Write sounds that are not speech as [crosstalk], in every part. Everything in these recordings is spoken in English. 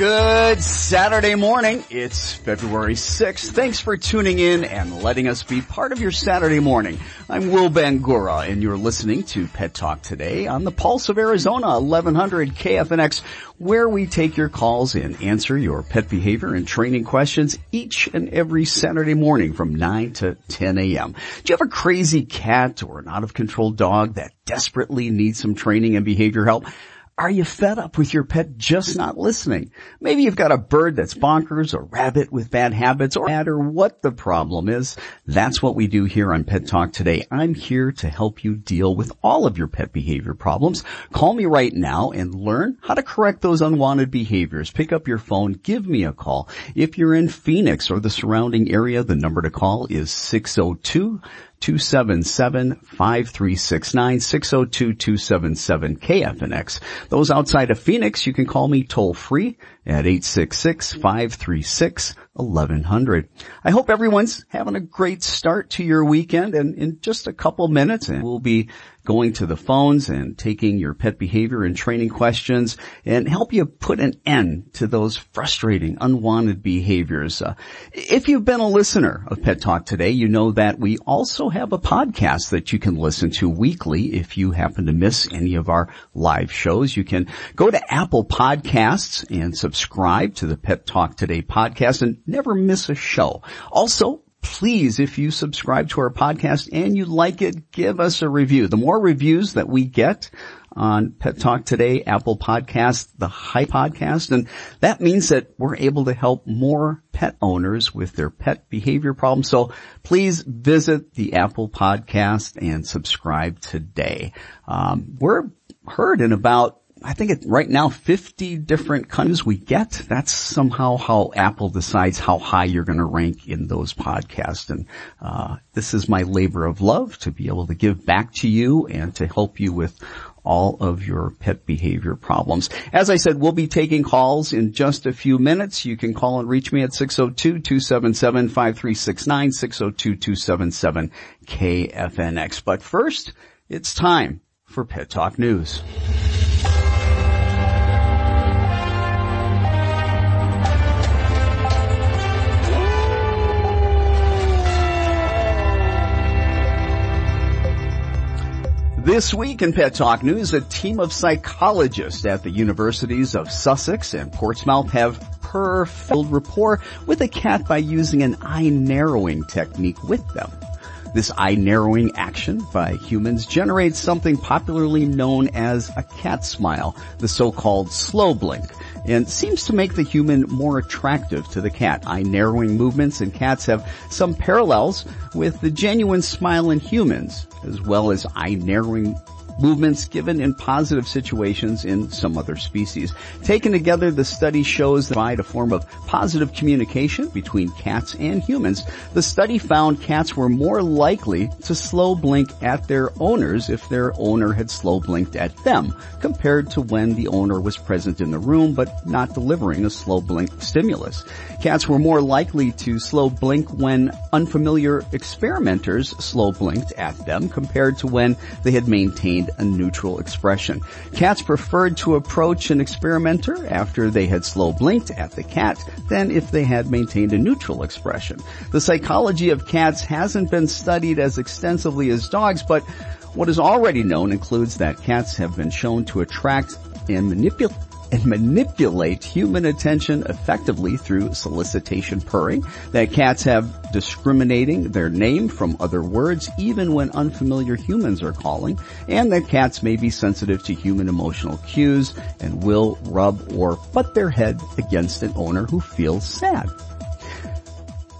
Good Saturday morning. It's February 6th. Thanks for tuning in and letting us be part of your Saturday morning. I'm Will Bangura and you're listening to Pet Talk today on the Pulse of Arizona 1100 KFNX where we take your calls and answer your pet behavior and training questions each and every Saturday morning from 9 to 10 a.m. Do you have a crazy cat or an out of control dog that desperately needs some training and behavior help? Are you fed up with your pet just not listening? Maybe you've got a bird that's bonkers, a rabbit with bad habits, or no matter what the problem is. That's what we do here on Pet Talk today. I'm here to help you deal with all of your pet behavior problems. Call me right now and learn how to correct those unwanted behaviors. Pick up your phone, give me a call. If you're in Phoenix or the surrounding area, the number to call is 602 277-5369, 602-277-KFNX. Those outside of Phoenix, you can call me toll free at 866-536-1100. I hope everyone's having a great start to your weekend and in just a couple minutes and we'll be going to the phones and taking your pet behavior and training questions and help you put an end to those frustrating, unwanted behaviors. Uh, if you've been a listener of Pet Talk today, you know that we also have a podcast that you can listen to weekly if you happen to miss any of our live shows. You can go to Apple Podcasts and subscribe to the Pet Talk Today podcast and never miss a show. Also, please, if you subscribe to our podcast and you like it, give us a review. The more reviews that we get on Pet Talk Today, Apple Podcast, the High Podcast, and that means that we're able to help more pet owners with their pet behavior problems. So please visit the Apple Podcast and subscribe today. Um, we're heard in about I think it, right now 50 different countries we get. That's somehow how Apple decides how high you're going to rank in those podcasts. And, uh, this is my labor of love to be able to give back to you and to help you with all of your pet behavior problems. As I said, we'll be taking calls in just a few minutes. You can call and reach me at 602-277-5369, 602-277-KFNX. But first, it's time for Pet Talk News. This week in Pet Talk News, a team of psychologists at the universities of Sussex and Portsmouth have perfected rapport with a cat by using an eye narrowing technique with them. This eye narrowing action by humans generates something popularly known as a cat smile, the so-called slow blink, and seems to make the human more attractive to the cat. Eye narrowing movements in cats have some parallels with the genuine smile in humans, as well as eye narrowing movements given in positive situations in some other species. Taken together, the study shows that provide a form of positive communication between cats and humans. The study found cats were more likely to slow blink at their owners if their owner had slow blinked at them, compared to when the owner was present in the room but not delivering a slow blink stimulus. Cats were more likely to slow blink when unfamiliar experimenters slow blinked at them compared to when they had maintained a neutral expression. Cats preferred to approach an experimenter after they had slow blinked at the cat than if they had maintained a neutral expression. The psychology of cats hasn't been studied as extensively as dogs, but what is already known includes that cats have been shown to attract and manipulate and manipulate human attention effectively through solicitation purring, that cats have discriminating their name from other words even when unfamiliar humans are calling, and that cats may be sensitive to human emotional cues and will rub or butt their head against an owner who feels sad.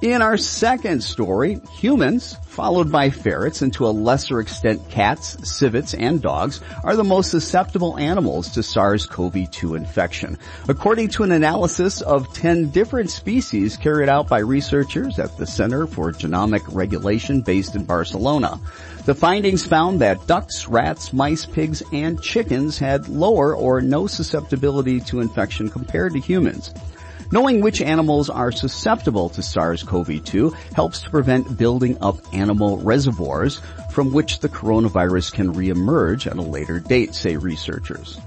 In our second story, humans, followed by ferrets and to a lesser extent cats, civets, and dogs, are the most susceptible animals to SARS-CoV-2 infection. According to an analysis of 10 different species carried out by researchers at the Center for Genomic Regulation based in Barcelona. The findings found that ducks, rats, mice, pigs, and chickens had lower or no susceptibility to infection compared to humans. Knowing which animals are susceptible to SARS-CoV-2 helps to prevent building up animal reservoirs from which the coronavirus can reemerge at a later date, say researchers.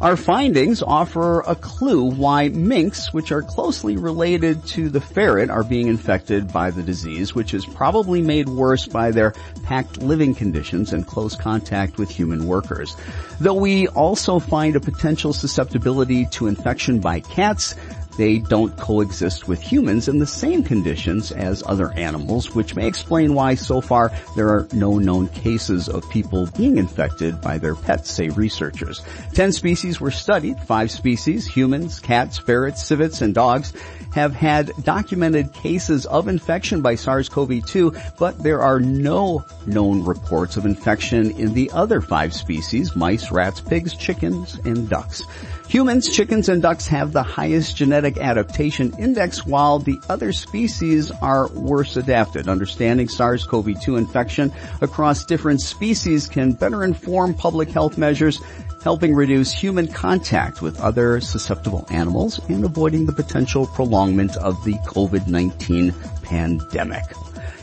Our findings offer a clue why minks, which are closely related to the ferret, are being infected by the disease, which is probably made worse by their packed living conditions and close contact with human workers. Though we also find a potential susceptibility to infection by cats, they don't coexist with humans in the same conditions as other animals, which may explain why so far there are no known cases of people being infected by their pets, say researchers. Ten species were studied, five species, humans, cats, ferrets, civets, and dogs, have had documented cases of infection by SARS-CoV-2, but there are no known reports of infection in the other five species, mice, rats, pigs, chickens, and ducks. Humans, chickens, and ducks have the highest genetic adaptation index while the other species are worse adapted. Understanding SARS-CoV-2 infection across different species can better inform public health measures helping reduce human contact with other susceptible animals and avoiding the potential prolongment of the COVID-19 pandemic.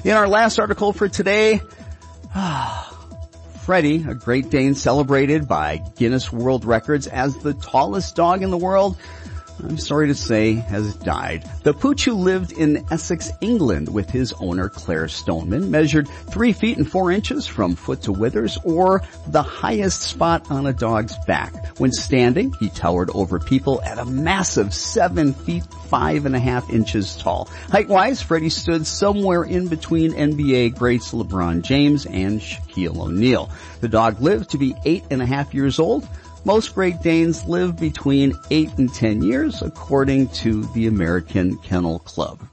In our last article for today, [sighs] ah, Freddie, a Great Dane celebrated by Guinness World Records as the tallest dog in the world, I'm sorry to say, has died. The pooch who lived in Essex, England with his owner Claire Stoneman measured three feet and four inches from foot to withers or the highest spot on a dog's back. When standing, he towered over people at a massive seven feet five and a half inches tall. Height-wise, Freddie stood somewhere in between NBA greats LeBron James and Shaquille O'Neal. The dog lived to be eight and a half years old. Most Great Danes live between 8 and 10 years according to the American Kennel Club.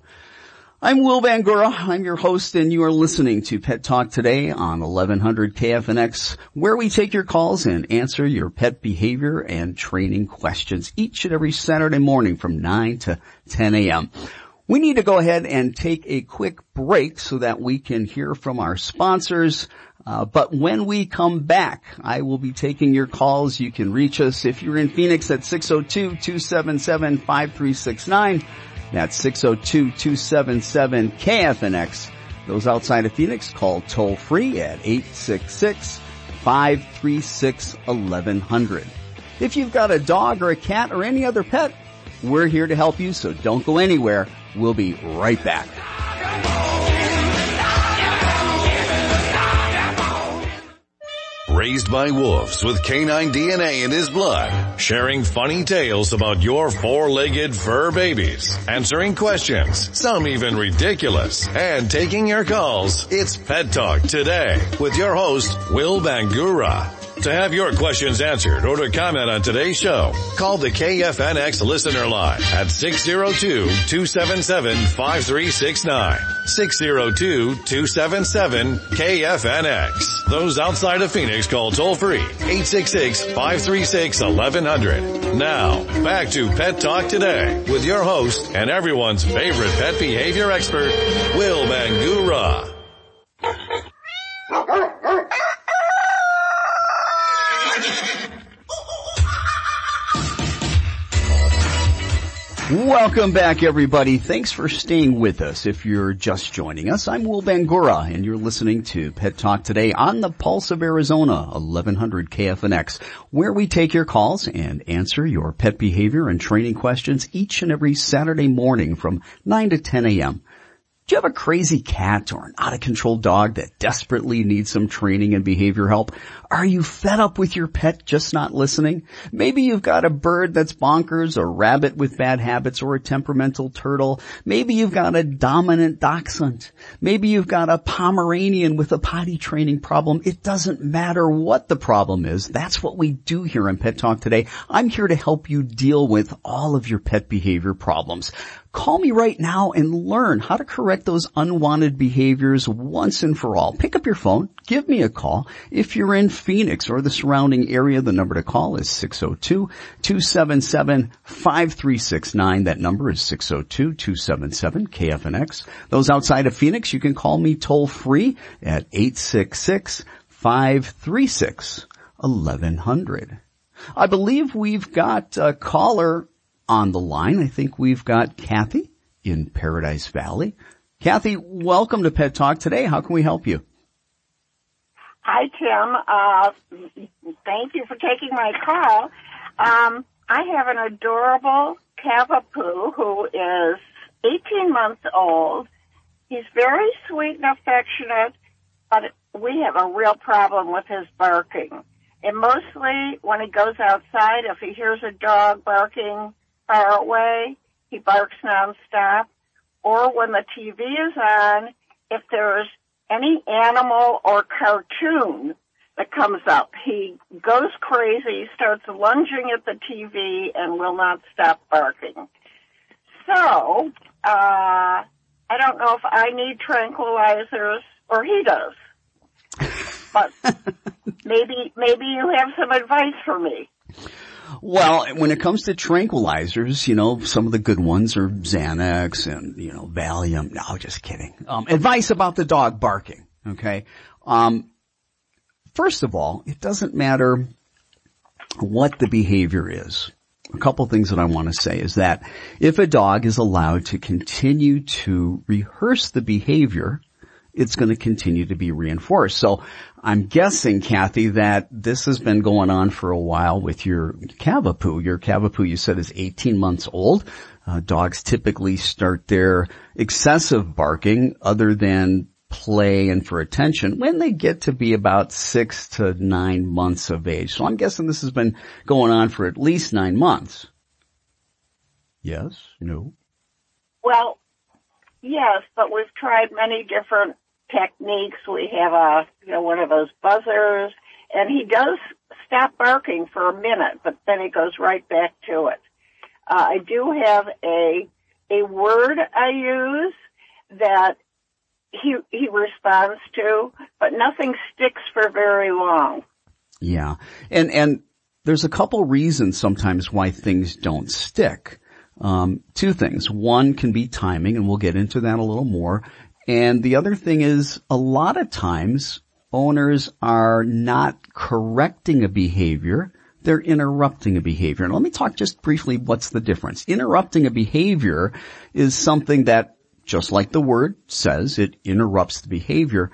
I'm Will Bangura. I'm your host and you are listening to Pet Talk today on 1100 KFNX where we take your calls and answer your pet behavior and training questions each and every Saturday morning from 9 to 10 a.m. We need to go ahead and take a quick break so that we can hear from our sponsors. Uh, but when we come back, I will be taking your calls. You can reach us if you're in Phoenix at 602-277-5369. That's 602-277-KFNX. Those outside of Phoenix, call toll free at 866-536-1100. If you've got a dog or a cat or any other pet, we're here to help you, so don't go anywhere. We'll be right back. Raised by wolves with canine DNA in his blood, sharing funny tales about your four-legged fur babies, answering questions, some even ridiculous, and taking your calls. It's Pet Talk today with your host, Will Bangura. To have your questions answered or to comment on today's show, call the KFNX listener line at 602-277-5369. 602-277-KFNX. Those outside of Phoenix call toll free 866-536-1100. Now, back to Pet Talk today with your host and everyone's favorite pet behavior expert, Will Bangura. Welcome back everybody. Thanks for staying with us. If you're just joining us, I'm Will Bangura and you're listening to Pet Talk today on the Pulse of Arizona, 1100 KFNX, where we take your calls and answer your pet behavior and training questions each and every Saturday morning from 9 to 10 a.m. Do you have a crazy cat or an out of control dog that desperately needs some training and behavior help? Are you fed up with your pet just not listening? Maybe you've got a bird that's bonkers, a rabbit with bad habits, or a temperamental turtle. Maybe you've got a dominant dachshund. Maybe you've got a Pomeranian with a potty training problem. It doesn't matter what the problem is. That's what we do here on Pet Talk today. I'm here to help you deal with all of your pet behavior problems. Call me right now and learn how to correct those unwanted behaviors once and for all. Pick up your phone, give me a call. If you're in Phoenix or the surrounding area, the number to call is 602-277-5369. That number is 602-277-KFNX. Those outside of Phoenix, you can call me toll free at 866-536-1100. I believe we've got a caller on the line. I think we've got Kathy in Paradise Valley. Kathy, welcome to Pet Talk today. How can we help you? Hi, Tim. Uh, thank you for taking my call. Um, I have an adorable Cavapoo who is 18 months old. He's very sweet and affectionate, but we have a real problem with his barking. And mostly when he goes outside, if he hears a dog barking far away, he barks nonstop. Or when the TV is on, if there's any animal or cartoon that comes up, he goes crazy, starts lunging at the TV, and will not stop barking. So, uh, I don't know if I need tranquilizers or he does. [laughs] But maybe, maybe you have some advice for me. Well, when it comes to tranquilizers, you know, some of the good ones are Xanax and, you know, Valium. No, just kidding. Um, advice about the dog barking. Okay. Um, first of all, it doesn't matter what the behavior is. A couple things that I want to say is that if a dog is allowed to continue to rehearse the behavior, it's going to continue to be reinforced. So I'm guessing, Kathy, that this has been going on for a while with your Cavapoo. Your Cavapoo, you said, is 18 months old. Uh, dogs typically start their excessive barking other than play and for attention when they get to be about six to nine months of age. So I'm guessing this has been going on for at least nine months. Yes? No? Well, yes, but we've tried many different techniques. We have a, you know, one of those buzzers and he does stop barking for a minute, but then he goes right back to it. Uh, I do have a, a word I use that he, he responds to, but nothing sticks for very long. Yeah. And, and there's a couple reasons sometimes why things don't stick. Um, two things. One can be timing, and we'll get into that a little more. And the other thing is a lot of times owners are not correcting a behavior. They're interrupting a behavior. And let me talk just briefly what's the difference. Interrupting a behavior is something that, just like the word says, it interrupts the behavior,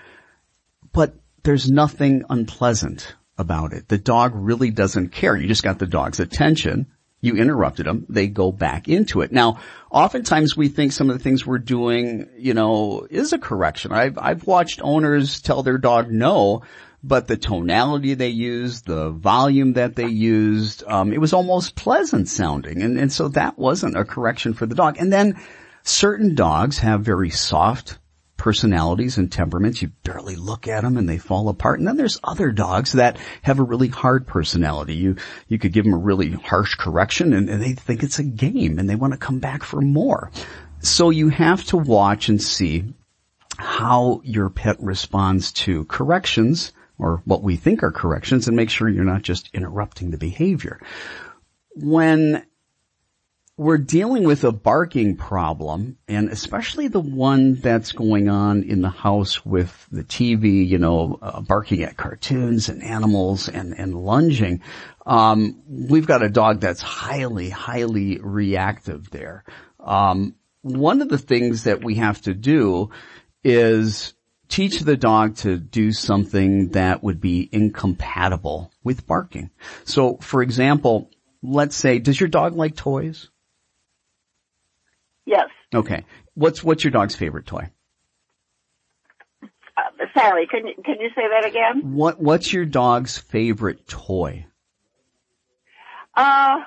but there's nothing unpleasant about it. The dog really doesn't care. You just got the dog's attention you interrupted them, they go back into it. Now, oftentimes we think some of the things we're doing, you know, is a correction. I've, I've watched owners tell their dog no, but the tonality they used, the volume that they used, um, it was almost pleasant sounding. And, and so that wasn't a correction for the dog. And then certain dogs have very soft personalities and temperaments. You barely look at them and they fall apart. And then there's other dogs that have a really hard personality. You, you could give them a really harsh correction and, and they think it's a game and they want to come back for more. So you have to watch and see how your pet responds to corrections or what we think are corrections and make sure you're not just interrupting the behavior. When we're dealing with a barking problem and especially the one that's going on in the house with the TV, you know, uh, barking at cartoons and animals and, and lunging. Um, we've got a dog that's highly, highly reactive there. Um, one of the things that we have to do is teach the dog to do something that would be incompatible with barking. So for example, let's say, does your dog like toys? Yes. Okay. What's what's your dog's favorite toy? Uh, sorry, can you can you say that again? What what's your dog's favorite toy? Uh,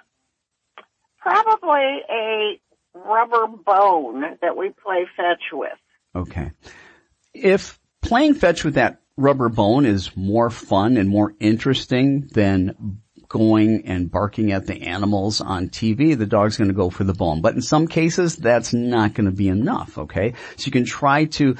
probably a rubber bone that we play fetch with. Okay. If playing fetch with that rubber bone is more fun and more interesting than going and barking at the animals on TV, the dog's going to go for the bone. But in some cases, that's not going to be enough, okay? So you can try to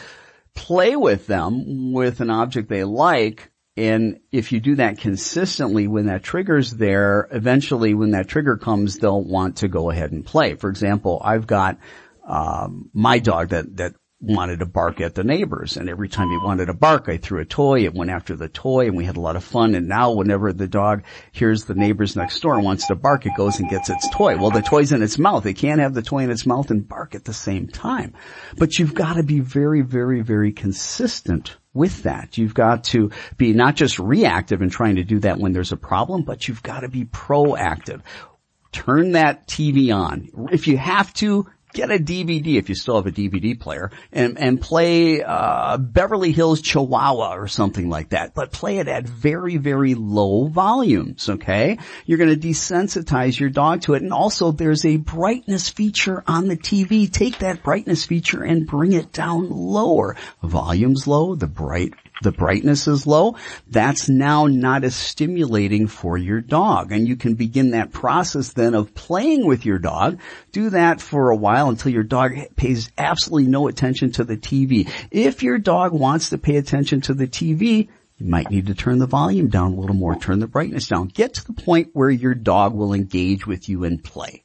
play with them with an object they like and if you do that consistently when that trigger's there, eventually when that trigger comes, they'll want to go ahead and play. For example, I've got um, my dog that that wanted to bark at the neighbors. And every time he wanted to bark, I threw a toy. It went after the toy and we had a lot of fun. And now whenever the dog hears the neighbors next door and wants to bark, it goes and gets its toy. Well, the toy's in its mouth. It can't have the toy in its mouth and bark at the same time. But you've got to be very, very, very consistent with that. You've got to be not just reactive in trying to do that when there's a problem, but you've got to be proactive. Turn that TV on. If you have to, get a DVD if you still have a DVD player and, and play, uh, Beverly Hills Chihuahua or something like that, but play it at very, very low volumes, okay? You're gonna desensitize your dog to it and also there's a brightness feature on the TV. Take that brightness feature and bring it down lower. Volume's low, the bright the brightness is low, that's now not as stimulating for your dog. And you can begin that process then of playing with your dog. Do that for a while until your dog pays absolutely no attention to the TV. If your dog wants to pay attention to the TV, you might need to turn the volume down a little more, turn the brightness down. Get to the point where your dog will engage with you and play.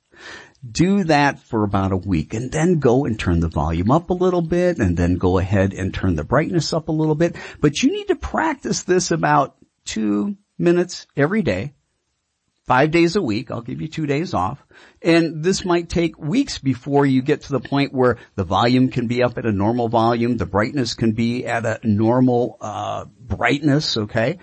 Do that for about a week and then go and turn the volume up a little bit and then go ahead and turn the brightness up a little bit. But you need to practice this about two minutes every day, five days a week. I'll give you two days off. And this might take weeks before you get to the point where the volume can be up at a normal volume, the brightness can be at a normal, uh, brightness, okay?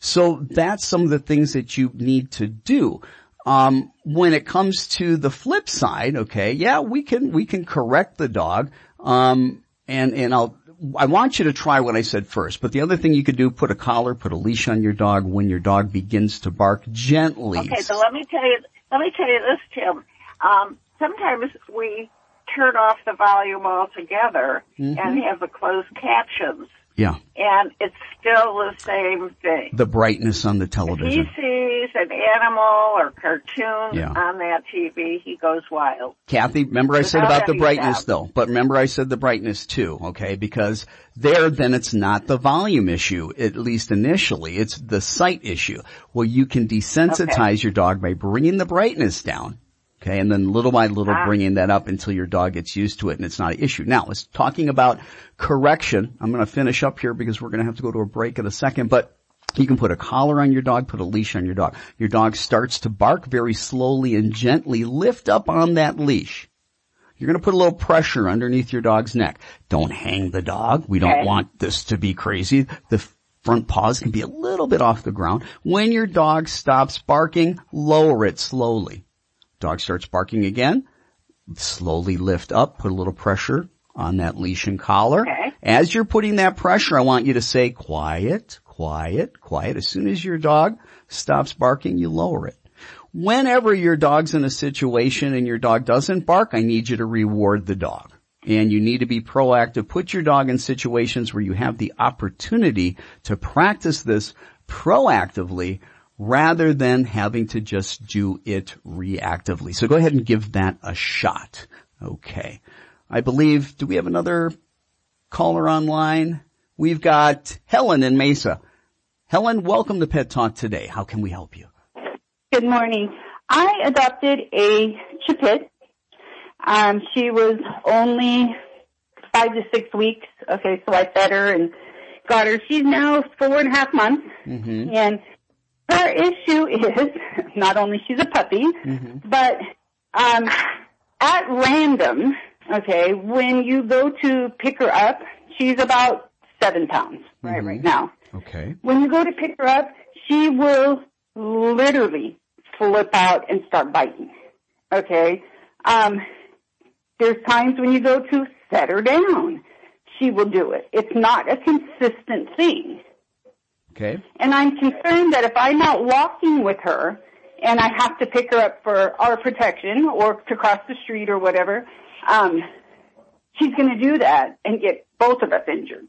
So that's some of the things that you need to do. Um, when it comes to the flip side, okay, yeah, we can, we can correct the dog. Um, and, and I'll, I want you to try what I said first, but the other thing you could do, put a collar, put a leash on your dog when your dog begins to bark gently. Okay, so let me tell you, let me tell you this, Tim. Um, sometimes we turn off the volume altogether mm-hmm. and have the closed captions. Yeah. And it's still the same thing. The brightness on the television. If he sees an animal or cartoon yeah. on that TV, he goes wild. Kathy, remember I said about the brightness though, but remember I said the brightness too, okay? Because there then it's not the volume issue, at least initially, it's the sight issue. Well you can desensitize okay. your dog by bringing the brightness down. Okay, and then little by little ah. bringing that up until your dog gets used to it and it's not an issue. Now, let's talking about correction. I'm going to finish up here because we're going to have to go to a break in a second, but you can put a collar on your dog, put a leash on your dog. Your dog starts to bark very slowly and gently. Lift up on that leash. You're going to put a little pressure underneath your dog's neck. Don't hang the dog. We don't okay. want this to be crazy. The front paws can be a little bit off the ground. When your dog stops barking, lower it slowly. Dog starts barking again. Slowly lift up, put a little pressure on that leash and collar. Okay. As you're putting that pressure, I want you to say quiet, quiet, quiet. As soon as your dog stops barking, you lower it. Whenever your dog's in a situation and your dog doesn't bark, I need you to reward the dog. And you need to be proactive. Put your dog in situations where you have the opportunity to practice this proactively rather than having to just do it reactively. So go ahead and give that a shot. Okay. I believe, do we have another caller online? We've got Helen in Mesa. Helen, welcome to Pet Talk today. How can we help you? Good morning. I adopted a Chipit. Um, she was only five to six weeks. Okay, so I fed her and got her. She's now four and a half months. Mm-hmm. And her issue is not only she's a puppy, mm-hmm. but um, at random, okay, when you go to pick her up, she's about seven pounds mm-hmm. right right now. Okay. When you go to pick her up, she will literally flip out and start biting. Okay. Um, there's times when you go to set her down, she will do it. It's not a consistent thing. Okay. And I'm concerned that if I'm not walking with her and I have to pick her up for our protection or to cross the street or whatever, um, she's going to do that and get both of us injured.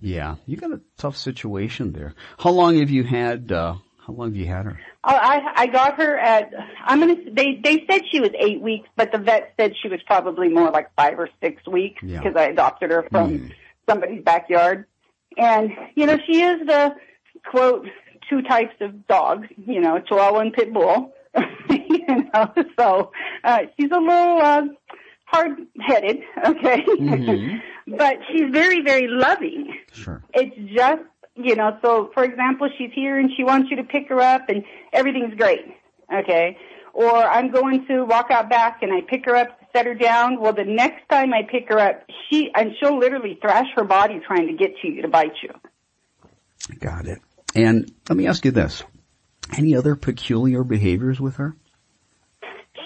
Yeah, you got a tough situation there. How long have you had? Uh, How long have you had her? Oh, I I got her at I'm gonna they they said she was eight weeks, but the vet said she was probably more like five or six weeks Yeah. because I adopted her from somebody's backyard. And you know she is the quote two types of dogs, you know, Chihuahua and Pit Bull. [laughs] you know, so uh, she's a little uh, hard headed, okay, [laughs] but she's very very loving Sure. it's just you know so for example she's here and she wants you to pick her up and everything's great okay or i'm going to walk out back and i pick her up set her down well the next time i pick her up she and she'll literally thrash her body trying to get to you to bite you Got it. And let me ask you this. Any other peculiar behaviors with her?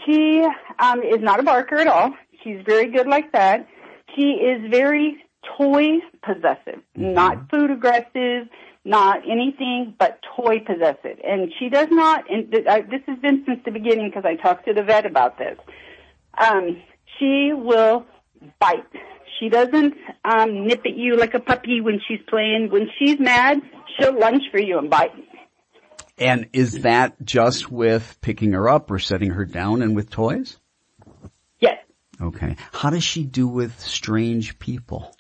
she um is not a barker at all. She's very good like that. She is very toy possessive. Not food aggressive not anything but toy possessive. And she does not and th- I, this has been since the beginning because i talked to the vet about this. Um she will bite she doesn't um nip at you like a puppy when she's playing when she's mad she'll lunge for you and bite And is that just with picking her up or setting her down and with toys? yes Okay. How does she do with strange people?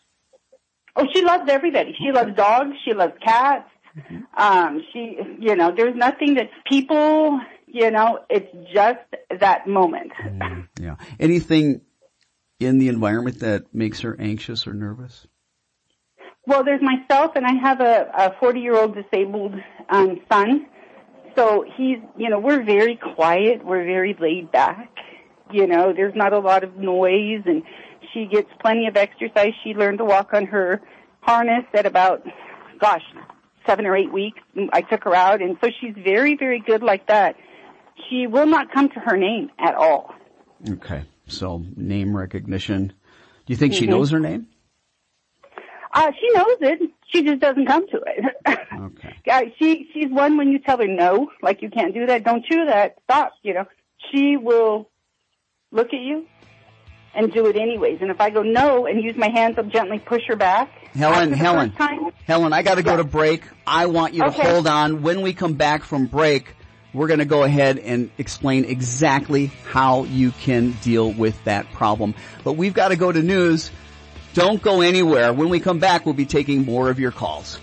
Oh, she loves everybody. She loves dogs. She loves cats. Um, she, you know, there's nothing that people, you know, it's just that moment. Yeah. Anything in the environment that makes her anxious or nervous? Well, there's myself and I have a, a 40 year old disabled, um, son. So he's, you know, we're very quiet. We're very laid back. You know, there's not a lot of noise and she gets plenty of exercise. She learned to walk on her harness at about, gosh, seven or eight weeks. I took her out and so she's very, very good like that. She will not come to her name at all. Okay. So name recognition. Do you think she knows her name? Uh, she knows it. She just doesn't come to it. Okay. [laughs] She she's one when you tell her no, like you can't do that, don't do that, stop, you know. She will look at you and do it anyways. And if I go no and use my hands, I'll gently push her back. Helen, Helen, time- Helen, I gotta go to break. I want you to hold on. When we come back from break, we're gonna go ahead and explain exactly how you can deal with that problem. But we've gotta go to news. Don't go anywhere. When we come back, we'll be taking more of your calls.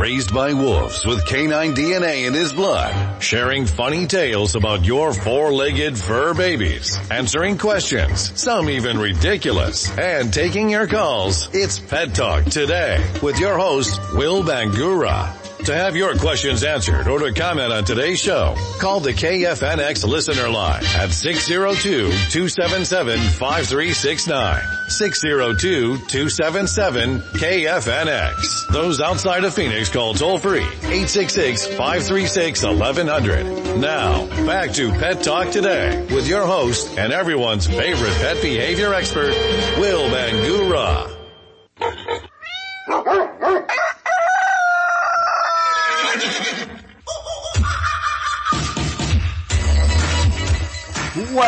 Raised by wolves with canine DNA in his blood, sharing funny tales about your four-legged fur babies, answering questions, some even ridiculous, and taking your calls. It's Pet Talk today with your host, Will Bangura. To have your questions answered or to comment on today's show, call the KFNX listener line at 602-277-5369. 602-277-KFNX. Those outside of Phoenix call toll free 866-536-1100. Now, back to Pet Talk today with your host and everyone's favorite pet behavior expert, Will Bangura.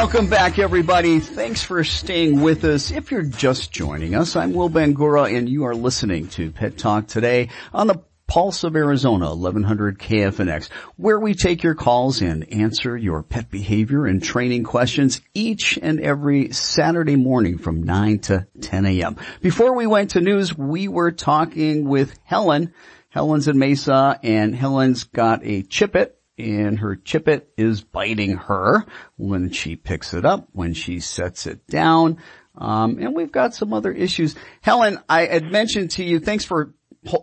Welcome back everybody. Thanks for staying with us. If you're just joining us, I'm Will Bangura and you are listening to Pet Talk today on the Pulse of Arizona, 1100 KFNX, where we take your calls and answer your pet behavior and training questions each and every Saturday morning from 9 to 10 a.m. Before we went to news, we were talking with Helen. Helen's in Mesa and Helen's got a chippet and her chippet is biting her when she picks it up, when she sets it down. Um, and we've got some other issues. Helen, I had mentioned to you, thanks for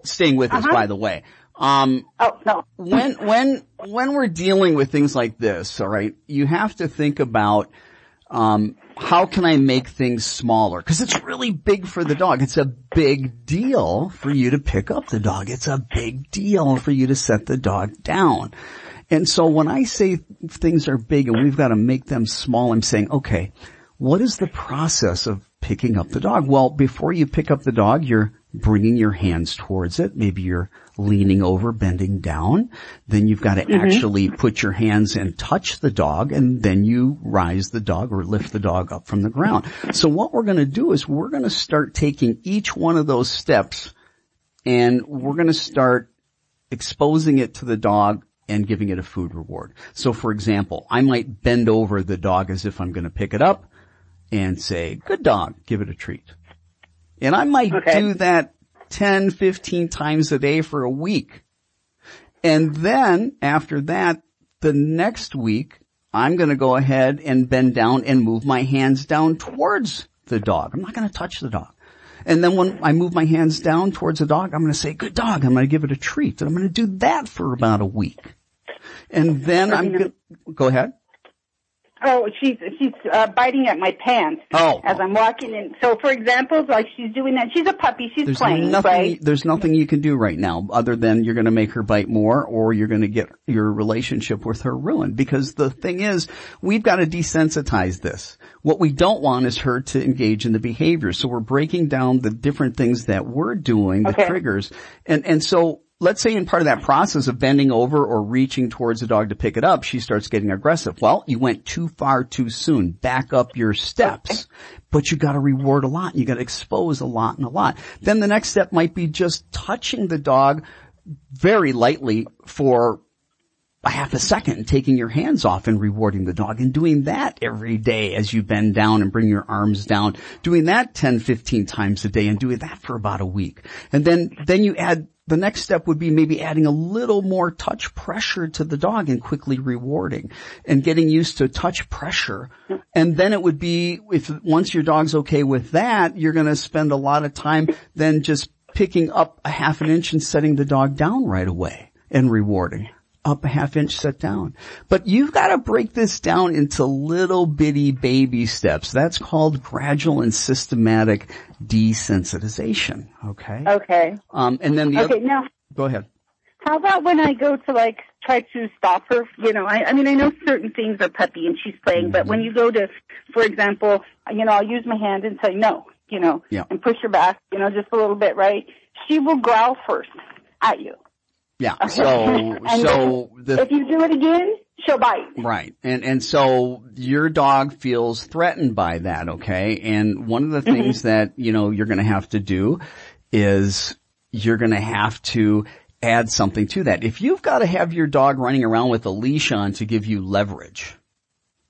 staying with us, by the way. Um, Oh, no. when, when, when we're dealing with things like this, alright, you have to think about, um, how can I make things smaller? Cause it's really big for the dog. It's a big deal for you to pick up the dog. It's a big deal for you to set the dog down. And so when I say things are big and we've got to make them small, I'm saying, okay, what is the process of picking up the dog? Well, before you pick up the dog, you're bringing your hands towards it. Maybe you're leaning over, bending down. Then you've got to mm-hmm. actually put your hands and touch the dog and then you rise the dog or lift the dog up from the ground. So what we're going to do is we're going to start taking each one of those steps and we're going to start exposing it to the dog and giving it a food reward. So for example, I might bend over the dog as if I'm going to pick it up and say, good dog, give it a treat. And I might okay. do that 10, 15 times a day for a week. And then after that, the next week, I'm going to go ahead and bend down and move my hands down towards the dog. I'm not going to touch the dog. And then when I move my hands down towards the dog, I'm going to say, good dog. I'm going to give it a treat. And I'm going to do that for about a week. And then I'm going to, go ahead. Oh, she's she's uh, biting at my pants. Oh, as I'm walking in. So, for example, like she's doing that. She's a puppy. She's there's playing. Nothing, right? There's nothing you can do right now other than you're going to make her bite more, or you're going to get your relationship with her ruined. Because the thing is, we've got to desensitize this. What we don't want is her to engage in the behavior. So we're breaking down the different things that we're doing, the okay. triggers, and and so let's say in part of that process of bending over or reaching towards the dog to pick it up, she starts getting aggressive. Well, you went too far too soon. Back up your steps. But you gotta reward a lot. You gotta expose a lot and a lot. Then the next step might be just touching the dog very lightly for a half a second taking your hands off and rewarding the dog and doing that every day as you bend down and bring your arms down, doing that 10, 15 times a day and doing that for about a week. And then, then you add the next step would be maybe adding a little more touch pressure to the dog and quickly rewarding and getting used to touch pressure. And then it would be, if once your dog's okay with that, you're going to spend a lot of time then just picking up a half an inch and setting the dog down right away and rewarding up a half inch set down. But you've got to break this down into little bitty baby steps. That's called gradual and systematic desensitization. Okay. Okay. Um, and then the okay, other, now, go ahead. How about when I go to like try to stop her? You know, I, I mean, I know certain things are puppy and she's playing, mm-hmm. but when you go to, for example, you know, I'll use my hand and say no, you know, yeah. and push her back, you know, just a little bit, right? She will growl first at you. Yeah. So, so the, if you do it again, she'll bite. Right. And, and so your dog feels threatened by that. Okay. And one of the mm-hmm. things that, you know, you're going to have to do is you're going to have to add something to that. If you've got to have your dog running around with a leash on to give you leverage,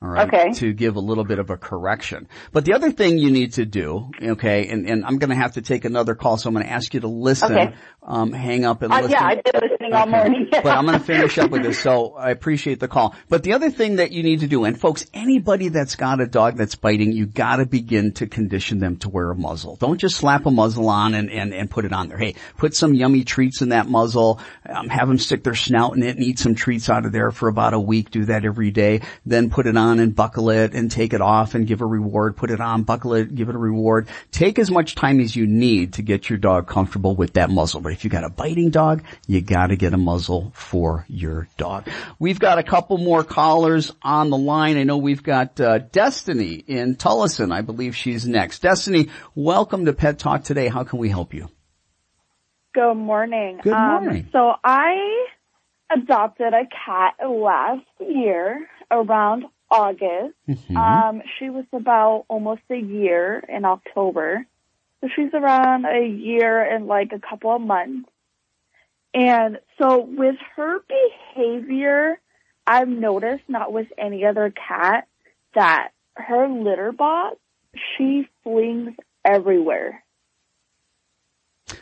all right. Okay. To give a little bit of a correction. But the other thing you need to do, okay, and, and I'm going to have to take another call, so I'm going to ask you to listen. Okay. Um, hang up and uh, listen. Yeah, I've been listening all morning. but I'm going [laughs] to finish up with this, so I appreciate the call. But the other thing that you need to do, and folks, anybody that's got a dog that's biting, you got to begin to condition them to wear a muzzle. Don't just slap a muzzle on and, and, and put it on there. Hey, put some yummy treats in that muzzle. Um, have them stick their snout in it and eat some treats out of there for about a week. Do that every day. Then put it on and buckle it and take it off and give a reward, put it on, buckle it, give it a reward. Take as much time as you need to get your dog comfortable with that muzzle. But if you got a biting dog, you gotta get a muzzle for your dog. We've got a couple more callers on the line. I know we've got uh, Destiny in Tolleson. I believe she's next. Destiny, welcome to Pet Talk today. How can we help you? Good morning. Good morning. Um, so I adopted a cat last year around August. Mm-hmm. Um, she was about almost a year in October. So she's around a year and like a couple of months. And so with her behavior, I've noticed, not with any other cat, that her litter box, she flings everywhere.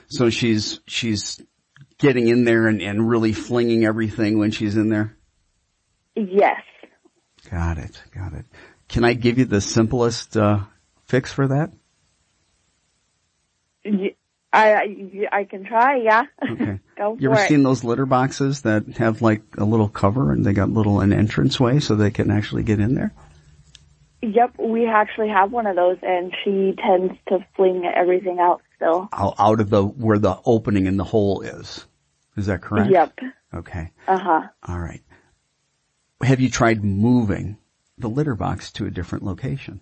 So she's, she's getting in there and, and really flinging everything when she's in there? Yes. Got it. Got it. Can I give you the simplest uh, fix for that? I, I, I can try, yeah. Okay. [laughs] Go you ever it. seen those litter boxes that have like a little cover and they got little an entrance way so they can actually get in there? Yep, we actually have one of those, and she tends to fling everything out still. Out of the where the opening in the hole is. Is that correct? Yep. Okay. Uh huh. All right. Have you tried moving the litter box to a different location?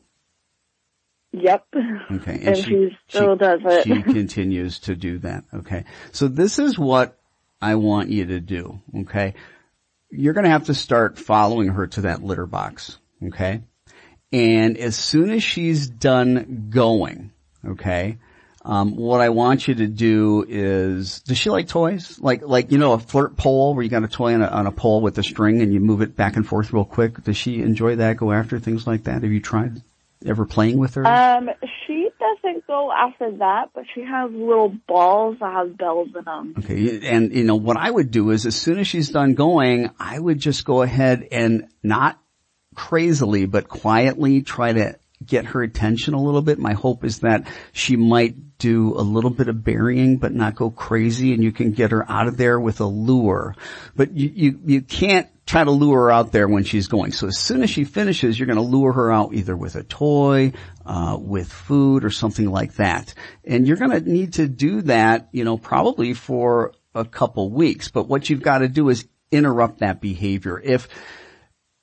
Yep. Okay. And, she, still does it. She [laughs] continues to do that. Okay. So this is what I want you to do. Okay. You're going to have to start following her to that litter box. Okay. And as soon as she's done going, okay, um, what I want you to do is, does she like toys? Like, like, you know, a flirt pole where you got a toy on a, on a pole with a string and you move it back and forth real quick. Does she enjoy that? Go after things like that? Have you tried ever playing with her? Um, she doesn't go after that, but she has little balls that have bells in them. Okay. And, you know, what I would do is as soon as she's done going, I would just go ahead and not crazily, but quietly try to get her attention a little bit. My hope is that she might do a little bit of burying, but not go crazy and you can get her out of there with a lure. But you, you, you can't try to lure her out there when she's going. So as soon as she finishes, you're going to lure her out either with a toy, uh, with food or something like that. And you're going to need to do that, you know, probably for a couple weeks. But what you've got to do is interrupt that behavior. If,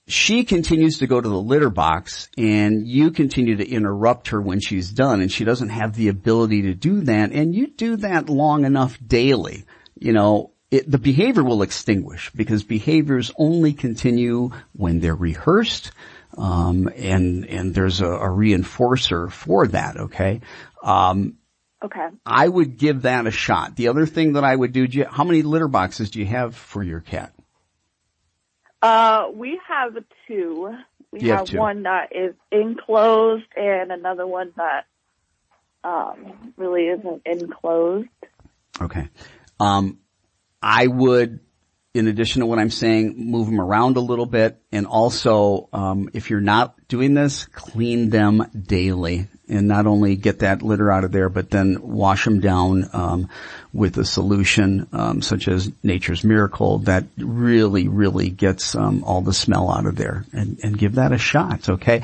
she continues to go to the litter box and you continue to interrupt her when she's done and she doesn't have the ability to do that and you do that long enough daily, you know, it, the behavior will extinguish because behaviors only continue when they're rehearsed, um, and, and there's a, a, reinforcer for that, okay? Um, okay. I would give that a shot. The other thing that I would do, do you, how many litter boxes do you have for your cat? Uh, we have two. We You have have two. one that is enclosed and another one that um really isn't enclosed. Okay. Um, I would, in addition to what I'm saying, move them around a little bit, and also, um, if you're not doing this, clean them daily, and not only get that litter out of there, but then wash them down um, with a solution um, such as Nature's Miracle that really, really gets um, all the smell out of there, and, and give that a shot. Okay.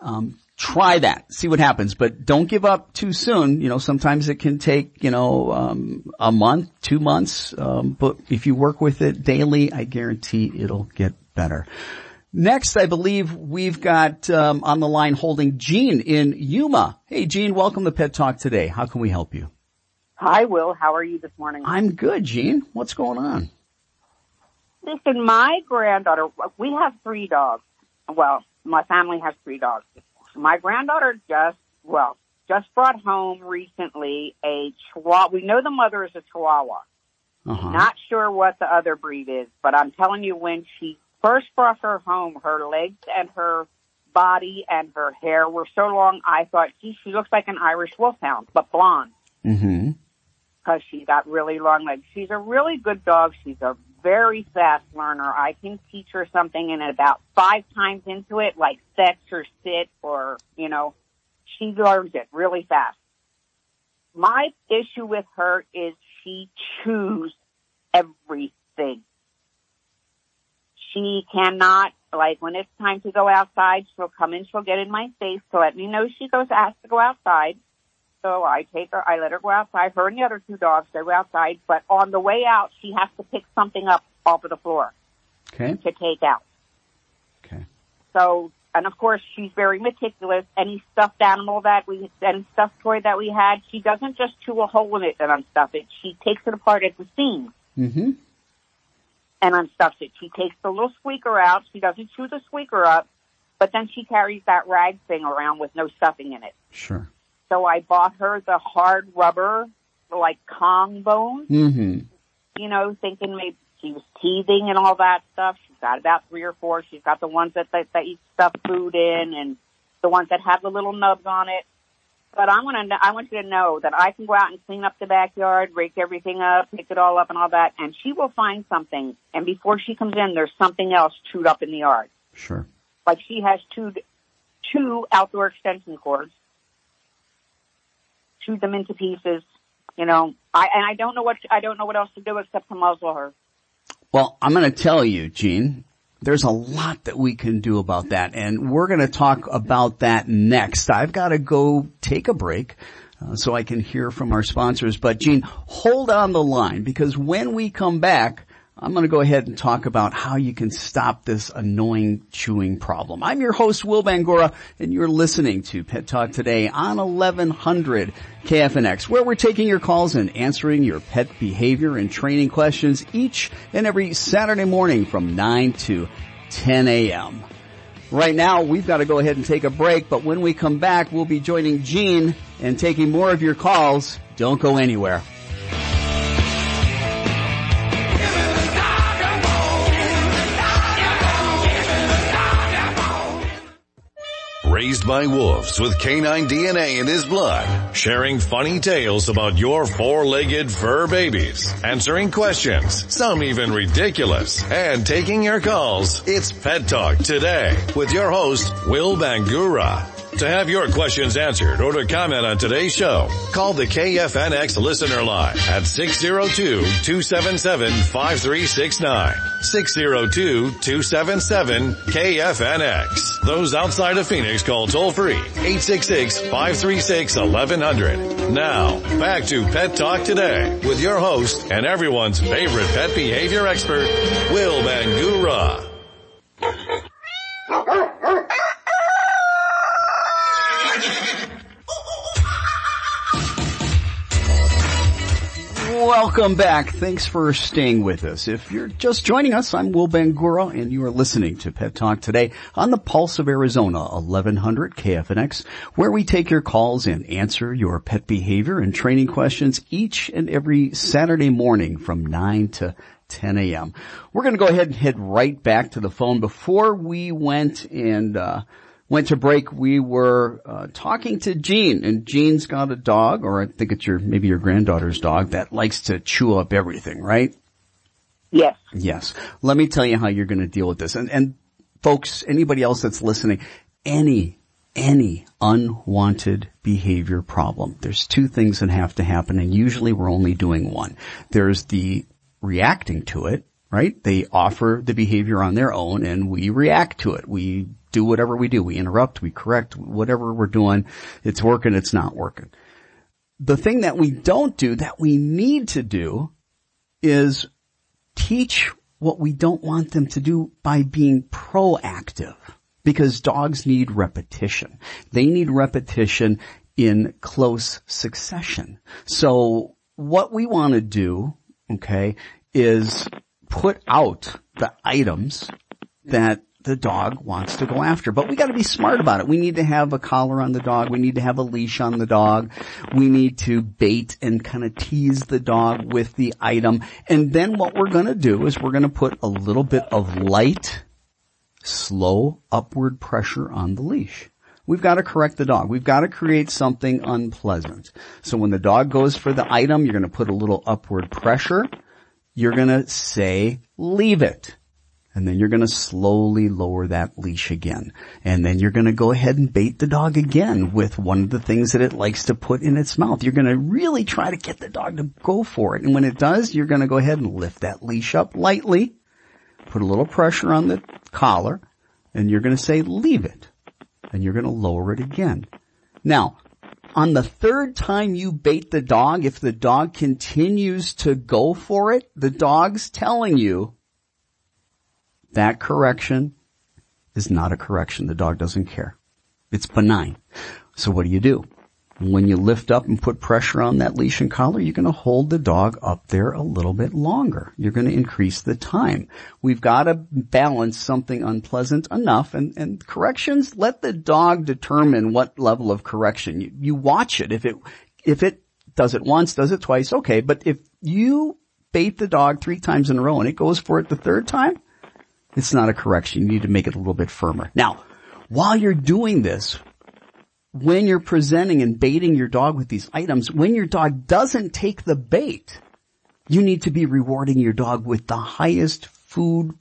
Um, try that, see what happens, but don't give up too soon. You know, sometimes it can take, you know, um, a month, two months, um, but if you work with it daily, I guarantee it'll get better. Next, I believe we've got um, on the line holding Gene in Yuma. Hey, Gene, welcome to Pet Talk today. How can we help you? Hi, Will. How are you this morning? I'm good, Gene. What's going on? Listen, my granddaughter, we have three dogs. Well, my family has three dogs. My granddaughter just, well, just brought home recently a chihuahua. We know the mother is a chihuahua. Uh-huh. Not sure what the other breed is, but I'm telling you, when she first brought her home, her legs and her body and her hair were so long, I thought, gee, she looks like an Irish wolfhound, but blonde. Mm-hmm. because she's got really long legs. She's a really good dog. She's a very fast learner. I can teach her something and about five times into it, like sex or sit or, you know, she learns it really fast. My issue with her is she chews everything. She cannot, like when it's time to go outside, she'll come in, she'll get in my face to let me know she goes, has to go outside. So I take her, I let her go outside. Her and the other two dogs they go outside, but on the way out, she has to pick something up off of the floor Okay. to take out. Okay. So, and of course, she's very meticulous. Any stuffed animal that we, any stuffed toy that we had, she doesn't just chew a hole in it and unstuff it. She takes it apart at the seams Mm-hmm. And unstuffs it. She takes the little squeaker out. She doesn't chew the squeaker up, but then she carries that rag thing around with no stuffing in it. Sure. So I bought her the hard rubber, like Kong bone, Mm-hmm. you know, thinking maybe she was teething and all that stuff. She's got about three or four. She's got the ones that, that, that you stuff food in and the ones that have the little nubs on it. But I want to, I want you to know that I can go out and clean up the backyard, rake everything up, pick it all up and all that, and she will find something. And before she comes in, there's something else chewed up in the yard. Sure. Like she has two, two outdoor extension cords, chewed them into pieces. You know, I and I don't know what I don't know what else to do except to muzzle her. Well, I'm going to tell you, Gene, there's a lot that we can do about that, and we're going to talk about that next. I've got to go take a break. Uh, so I can hear from our sponsors, but Gene, hold on the line because when we come back, I'm going to go ahead and talk about how you can stop this annoying chewing problem. I'm your host, Will Bangura, and you're listening to Pet Talk today on 1100 KFNX, where we're taking your calls and answering your pet behavior and training questions each and every Saturday morning from 9 to 10 a.m. Right now, we've got to go ahead and take a break, but when we come back, we'll be joining Gene and taking more of your calls. Don't go anywhere. Raised by wolves with canine DNA in his blood, sharing funny tales about your four-legged fur babies, answering questions, some even ridiculous, and taking your calls. It's Pet Talk today with your host, Will Bangura. To have your questions answered or to comment on today's show, call the KFNX listener line at 602-277-5369. 602-277-KFNX. Those outside of Phoenix call toll free 866-536-1100. Now, back to Pet Talk today with your host and everyone's favorite pet behavior expert, Will Bangura. Welcome back. Thanks for staying with us. If you're just joining us, I'm Will Bangura and you are listening to Pet Talk today on the Pulse of Arizona 1100 KFNX where we take your calls and answer your pet behavior and training questions each and every Saturday morning from 9 to 10 a.m. We're going to go ahead and head right back to the phone. Before we went and uh, went to break, we were uh, talking to Gene, and Gene's got a dog, or I think it's your maybe your granddaughter's dog that likes to chew up everything, right? Yes. Yes. Let me tell you how you're going to deal with this, and and folks, anybody else that's listening, any any unwanted behavior problem, there's two things that have to happen, and usually we're only doing one. There's the reacting to it, right? They offer the behavior on their own and we react to it. We do whatever we do. We interrupt, we correct, whatever we're doing. It's working, it's not working. The thing that we don't do that we need to do is teach what we don't want them to do by being proactive because dogs need repetition. They need repetition in close succession. So what we want to do okay, is put out the items that the dog wants to go after. But we gotta be smart about it. We need to have a collar on the dog. We need to have a leash on the dog. We need to bait and kind of tease the dog with the item. And then what we're gonna do is we're gonna put a little bit of light, slow upward pressure on the leash. We've got to correct the dog. We've got to create something unpleasant. So when the dog goes for the item, you're going to put a little upward pressure. You're going to say, leave it. And then you're going to slowly lower that leash again. And then you're going to go ahead and bait the dog again with one of the things that it likes to put in its mouth. You're going to really try to get the dog to go for it. And when it does, you're going to go ahead and lift that leash up lightly, put a little pressure on the collar, and you're going to say, leave it and you're going to lower it again. Now, on the third time you bait the dog, if the dog continues to go for it, the dog's telling you that correction is not a correction. The dog doesn't care. It's benign. So what do you do? When you lift up and put pressure on that leash and collar, you're going to hold the dog up there a little bit longer. You're going to increase the time. We've got to balance something unpleasant enough and, and corrections, let the dog determine what level of correction. You, you watch it. If it, if it does it once, does it twice, okay. But if you bait the dog three times in a row and it goes for it the third time, it's not a correction. You need to make it a little bit firmer. Now, while you're doing this, when you're presenting and baiting your dog with these items, when your dog doesn't take the bait, you need to be rewarding your dog with the highest food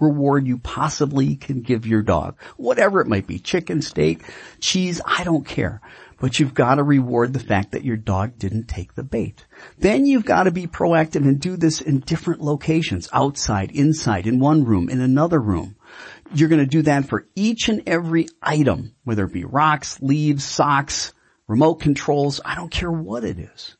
reward you possibly can give your dog. Whatever it might be, chicken, steak, cheese, I don't care. But you've got to reward the fact that your dog didn't take the bait. Then you've got to be proactive and do this in different locations, outside, inside, in one room, in another room. You're going to do that for each and every item, whether it be rocks, leaves, socks, remote controls. I don't care what it is.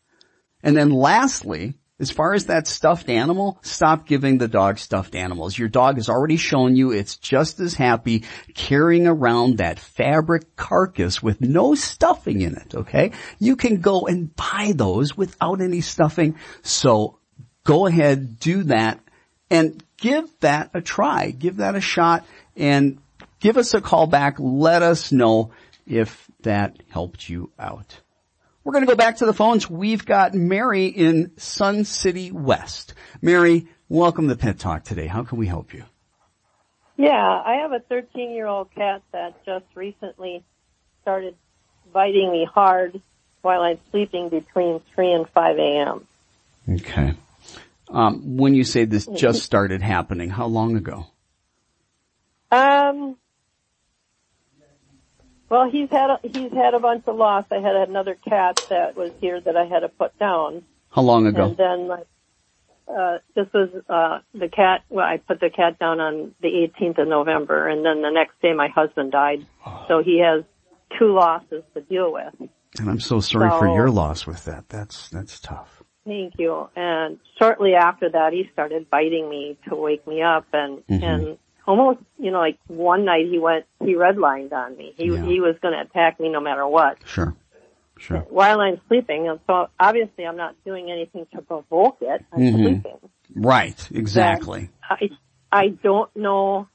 And then lastly, As far as that stuffed animal, stop giving the dog stuffed animals. Your dog has already shown you it's just as happy carrying around that fabric carcass with no stuffing in it, okay? You can go and buy those without any stuffing. So go ahead, do that and give that a try. Give that a shot and give us a call back. Let us know if that helped you out. We're going to go back to the phones. We've got Mary in Sun City West. Mary, welcome to Pet Talk today. How can we help you? Yeah, I have a 13 year old cat that just recently started biting me hard while I'm sleeping between 3 and 5 a.m. Okay. Um, when you say this [laughs] just started happening, how long ago? Um, well, he's had a, he's had a bunch of loss. I had another cat that was here that I had to put down, How long ago? and then like uh, this was uh, the cat. Well, I put the cat down on the 18th of November, and then the next day my husband died. So he has two losses to deal with. And I'm so sorry for your loss with that. That's, that's tough. Thank you. And shortly after that, he started biting me to wake me up, and Mhm. and almost, you know, like one night he went, he redlined on me. He Yeah. he was going to attack me no matter what. Sure. Sure. While I'm sleeping, and so obviously I'm not doing anything to provoke it. I'm Mhm. sleeping. Right. Exactly. I I don't know.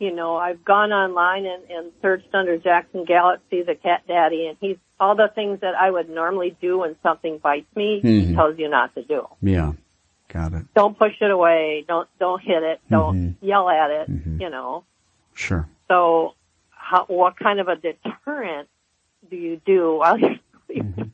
You know, I've gone online and, and searched under Jackson Galaxy, the cat daddy, and he's all the things that I would normally do when something bites me. He Mhm. tells you not to do. Yeah. Got it. don't push it away. Don't don't hit it. Don't Mhm. yell at it. Mhm. You know. Sure. So, how, what kind of a deterrent do you do while you're Mm-hmm. sleeping?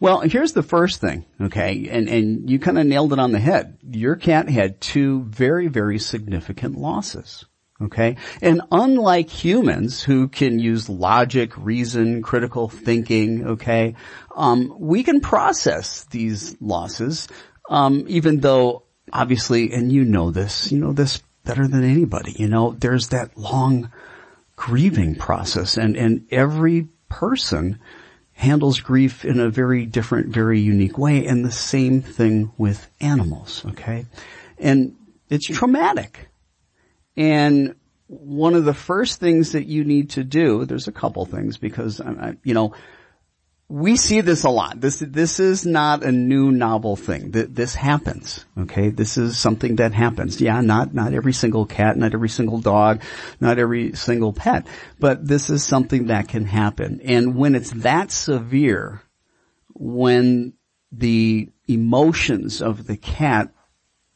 Well, here's the first thing, okay, and, and you kind of nailed it on the head. Your cat had two very, very significant losses. Okay? And unlike humans who can use logic, reason, critical thinking, okay, um, we can process these losses, um, even though obviously, and you know this, you know this better than anybody, you know, there's that long grieving process and, and every person handles grief in a very different, very unique way and the same thing with animals, okay? And it's traumatic. And one of the first things that you need to do, there's a couple things because, I, you know, we see this a lot. This, this is not a new novel thing. Th- This happens. Okay. This is something that happens. Yeah, not, not every single cat, not every single dog, not every single pet, but this is something that can happen. And when it's that severe, when the emotions of the cat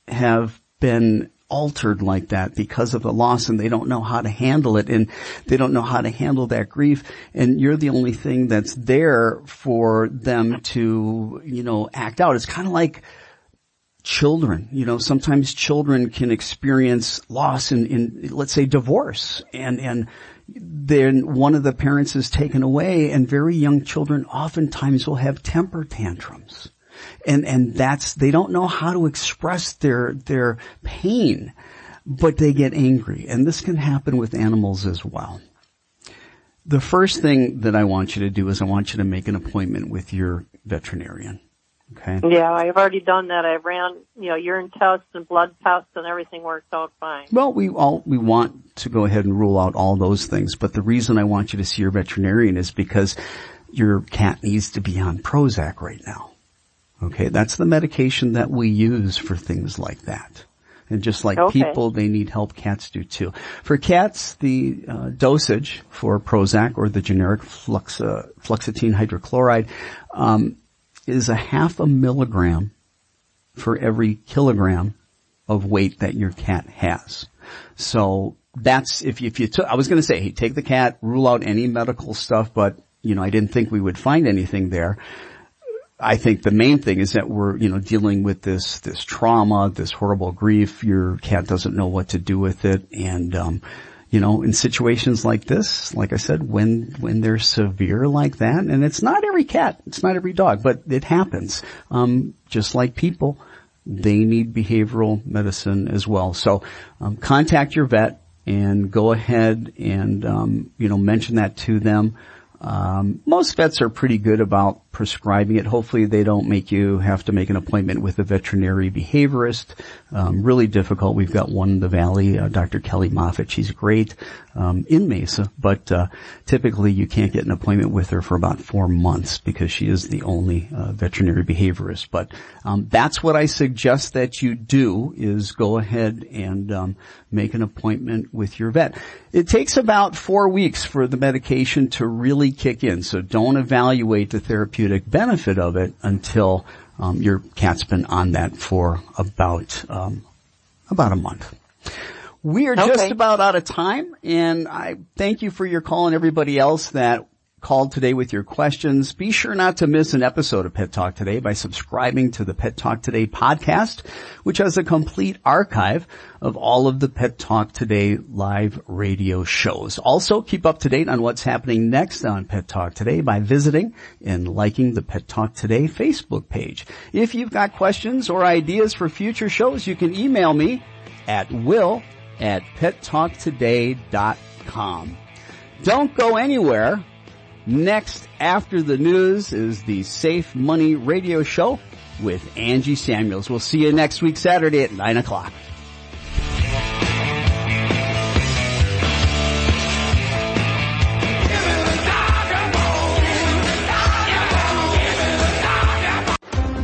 have been altered like that because of the loss and they don't know how to handle it and they don't know how to handle that grief and you're the only thing that's there for them to, you know, act out. It's kind of like children, you know, sometimes children can experience loss in, in, let's say divorce and, and then one of the parents is taken away and very young children oftentimes will have temper tantrums and and that's they don't know how to express their their pain but they get angry. And this can happen with animals as well. The first thing that I want you to do is I want you to make an appointment with your veterinarian. Okay? Yeah, I've already done that. I ran, you know, urine tests and blood tests, and everything worked out fine. well we all we want to go ahead and rule out all those things. But the reason I want you to see your veterinarian is because your cat needs to be on Prozac right now Okay, that's the medication that we use for things like that. And just like Okay. people, they need help. Cats do too. For cats, the uh, dosage for Prozac or the generic fluxa, fluoxetine hydrochloride um, is a half a milligram for every kilogram of weight that your cat has. So that's if you, if you took. I was going to say, hey, take the cat, rule out any medical stuff, but you know, I didn't think we would find anything there. I think the main thing is that we're, you know, dealing with this, this trauma, this horrible grief. Your cat doesn't know what to do with it. And, um, you know, in situations like this, like I said, when, when they're severe like that, and it's not every cat, it's not every dog, but it happens. Um, just like people, they need behavioral medicine as well. So, um, contact your vet and go ahead and, um, you know, mention that to them. Um, most vets are pretty good about prescribing it. Hopefully they don't make you have to make an appointment with a veterinary behaviorist. Um, really difficult. We've got one in the valley, uh, Dr. Kelly Moffat. She's great um, in Mesa, but uh, typically you can't get an appointment with her for about four months because she is the only uh, veterinary behaviorist. But um, that's what I suggest that you do is go ahead and um, make an appointment with your vet. It takes about four weeks for the medication to really kick in, so don't evaluate the therapeutic benefit of it until um, your cat's been on that for about um, about a month. We are just about out of time, and I thank you for your call and everybody else that called today with your questions. Be sure not to miss an episode of Pet Talk Today by subscribing to the Pet Talk Today podcast, which has a complete archive of all of the Pet Talk Today live radio shows. Also, keep up to date on what's happening next on Pet Talk Today by visiting and liking the Pet Talk Today Facebook page. If you've got questions or ideas for future shows, you can email me at will at pettalktoday.com. Don't go anywhere. Next after the news is the Safe Money Radio Show with Angie Samuels. We'll see you next week Saturday at 9 o'clock.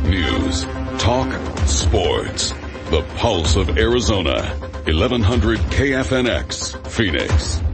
News, talk, sports. The pulse of Arizona. 1100 KFNX, Phoenix.